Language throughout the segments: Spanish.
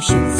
Emotions.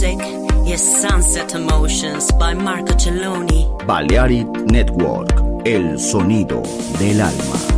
Music is Sunset Emotions by Marco Celloni. Balearic Network, el sonido del alma.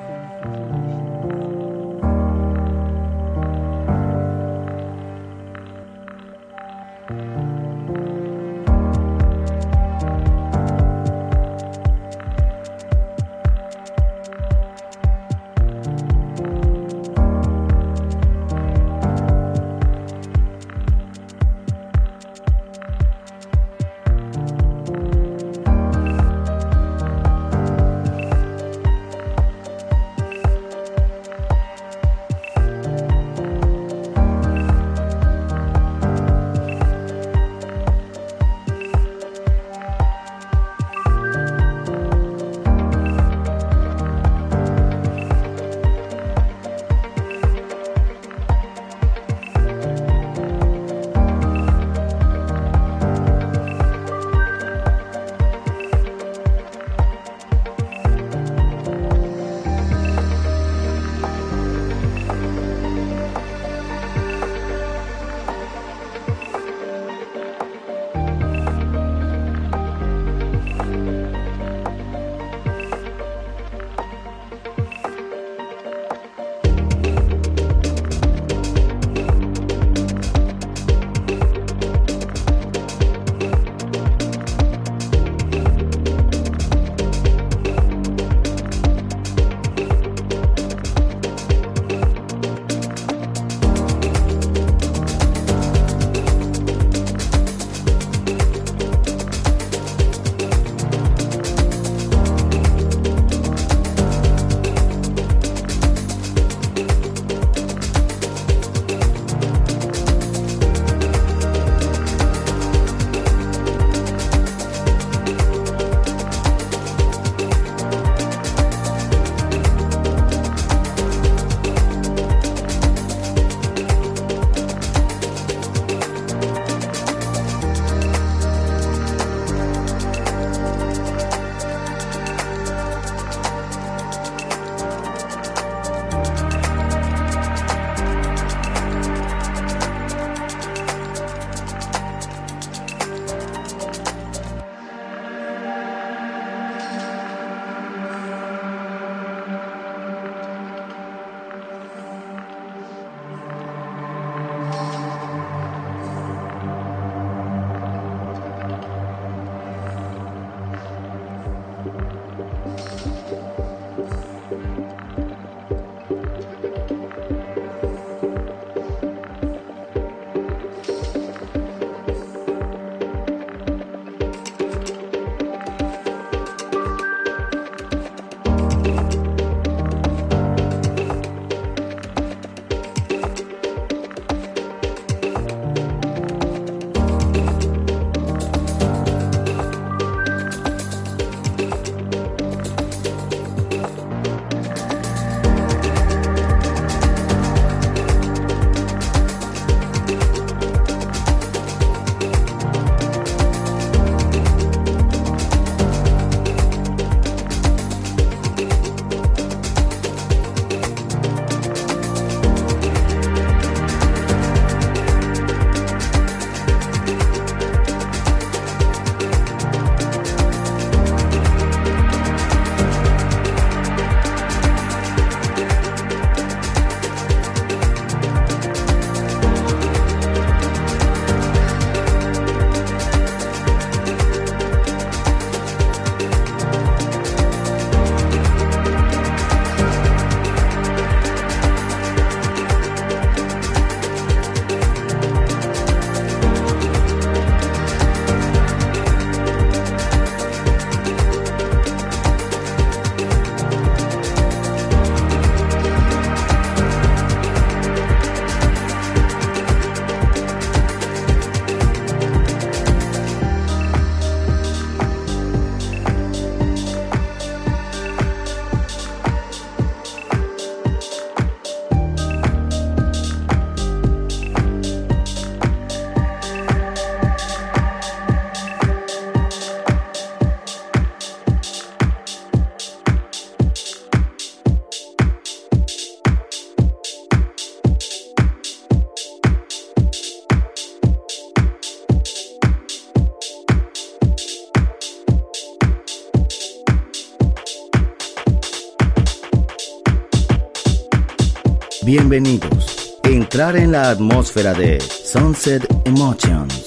Bienvenidos. Entrar en la atmósfera de Sunset Emotions.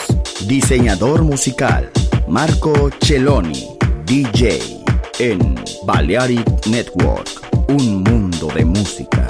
Diseñador musical Marco Celloni, DJ en Balearic Network. Un mundo de música.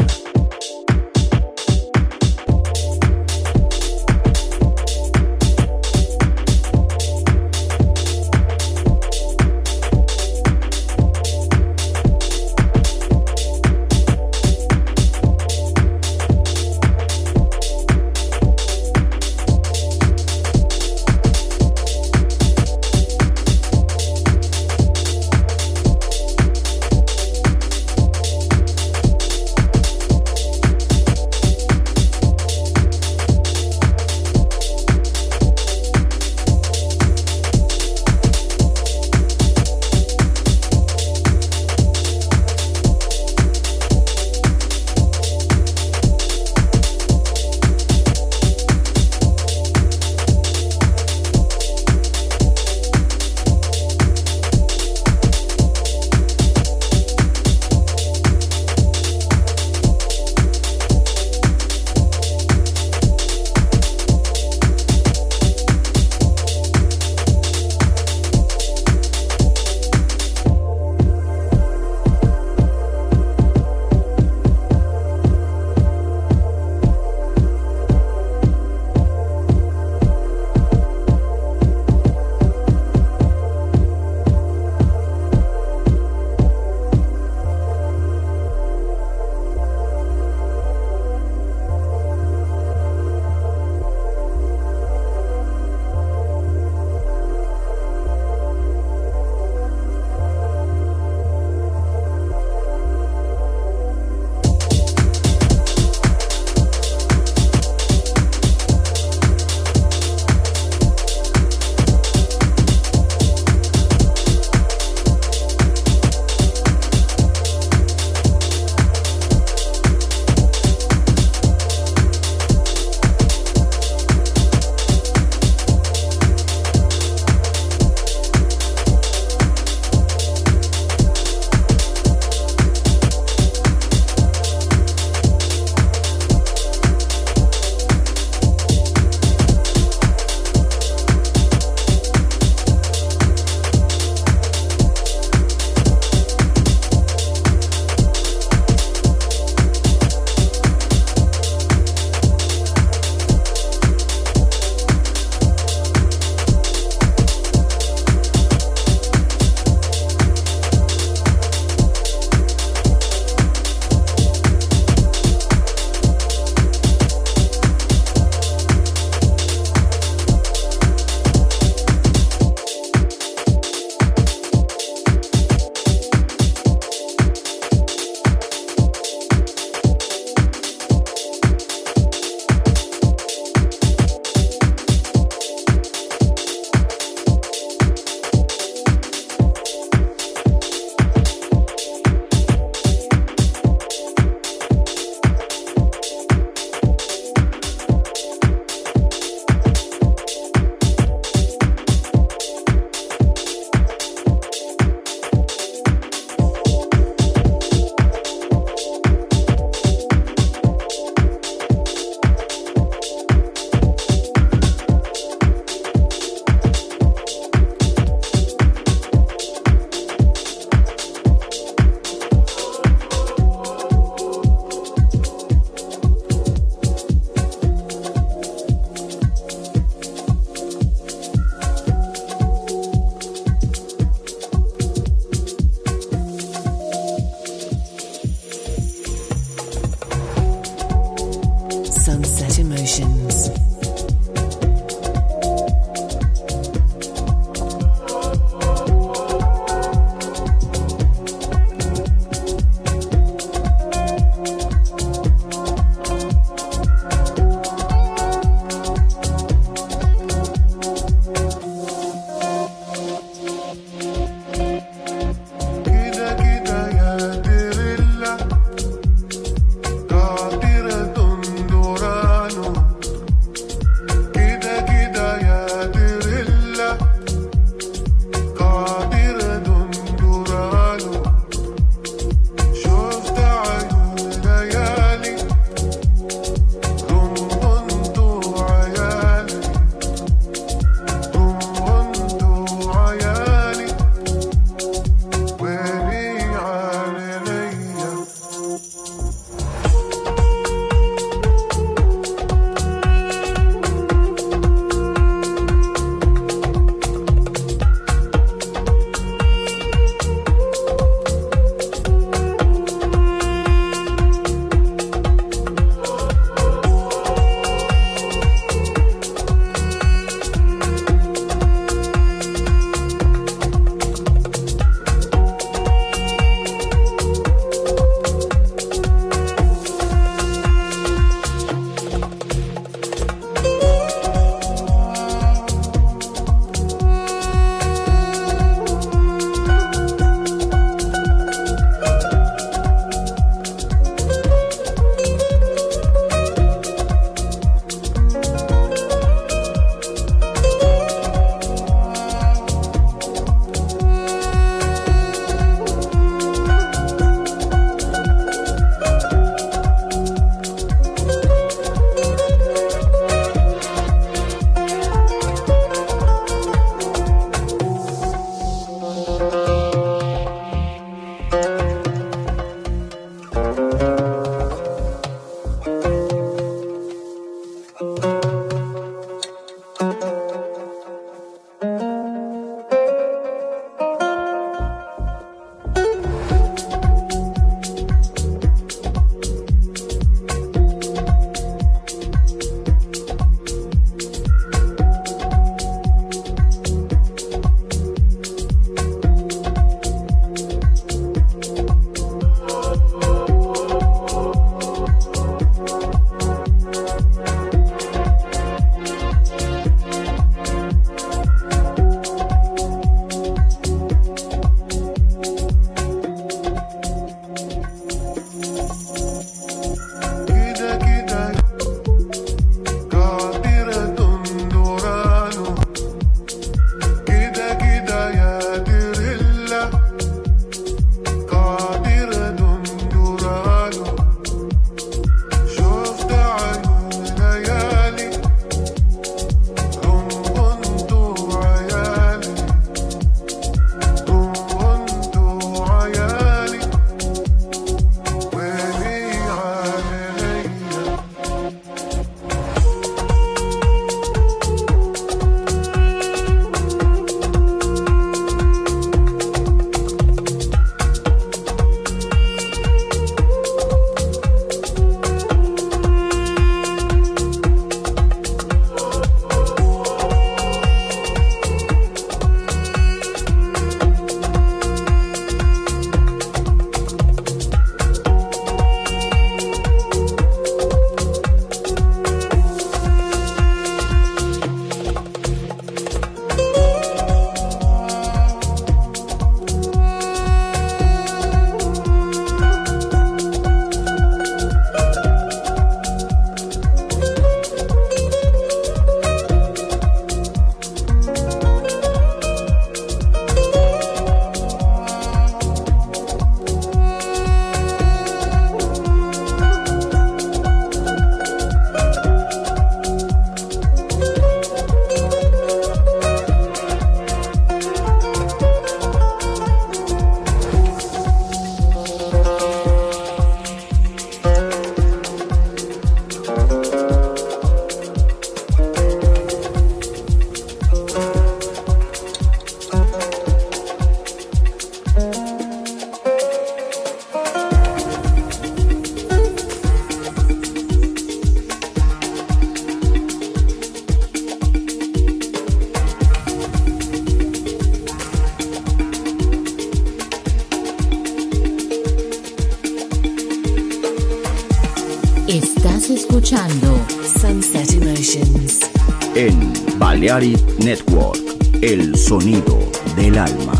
Balearic Network, el sonido del alma.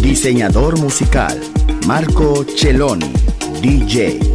Diseñador musical, Marco Celloni, DJ.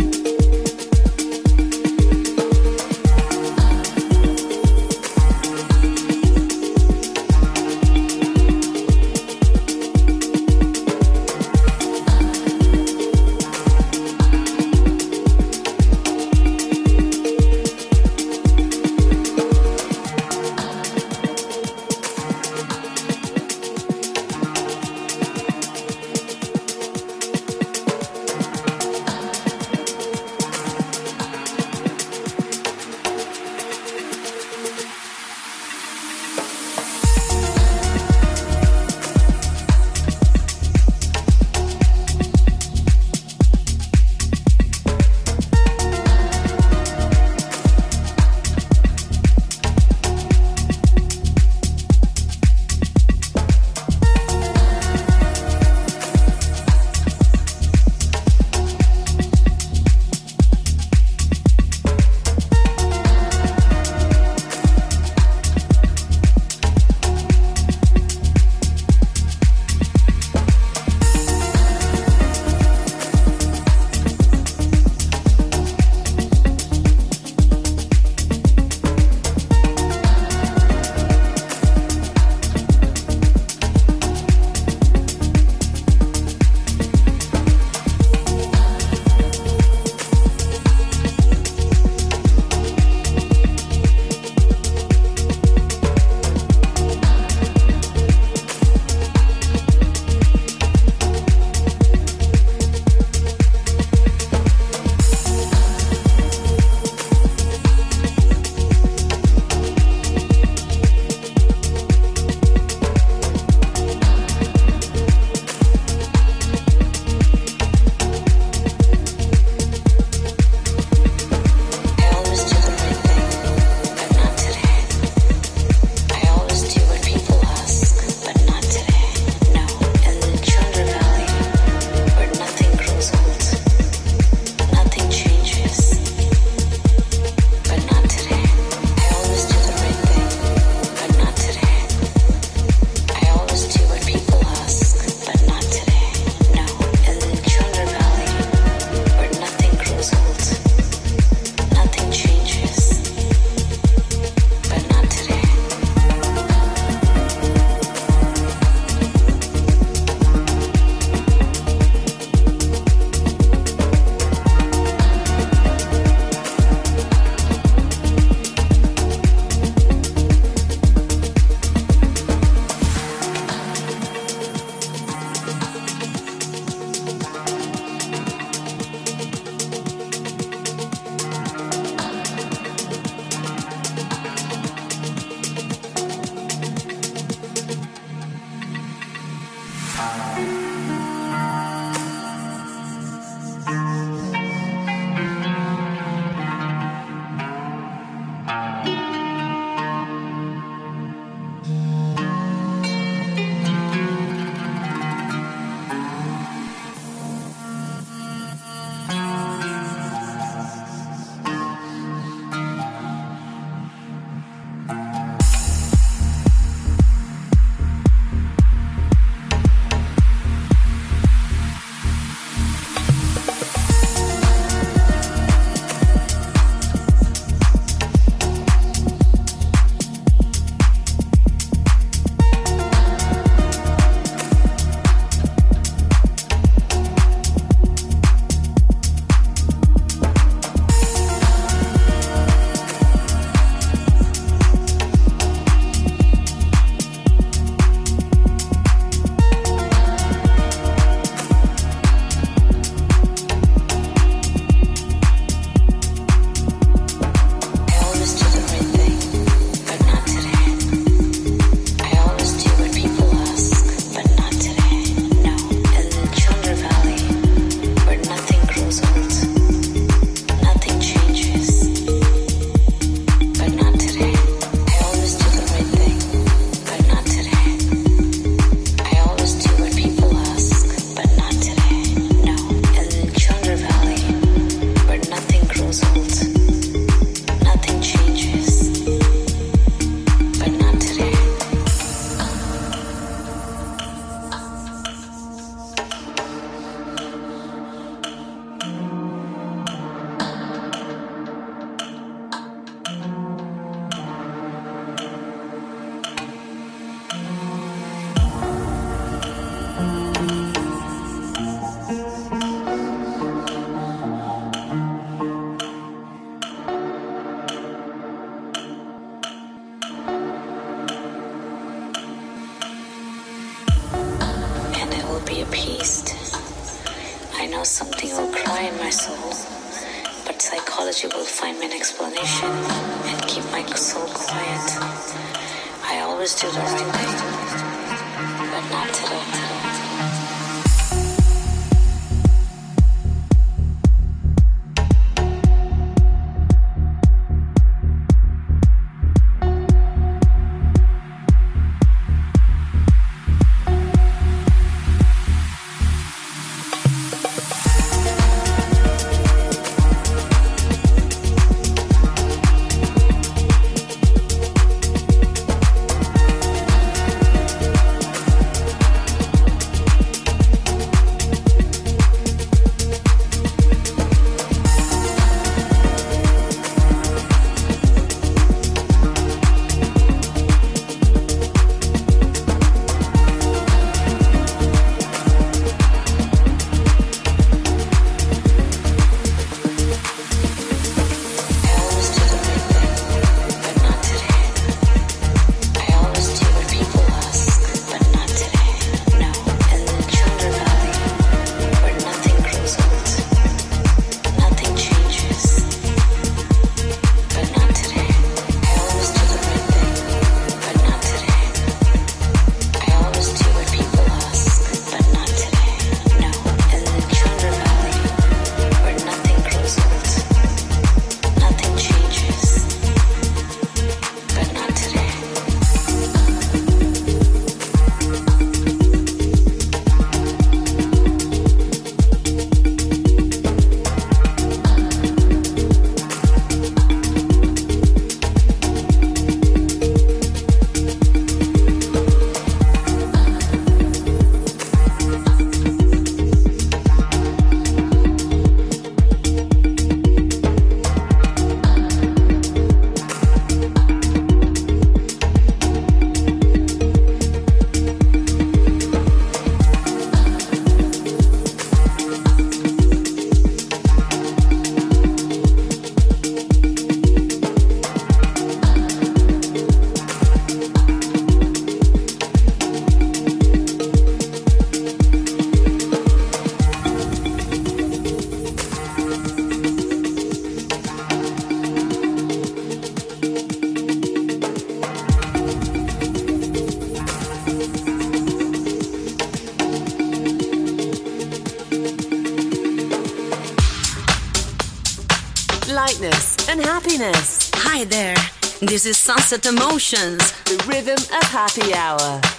Is Sunset Emotions, the rhythm of happy hour.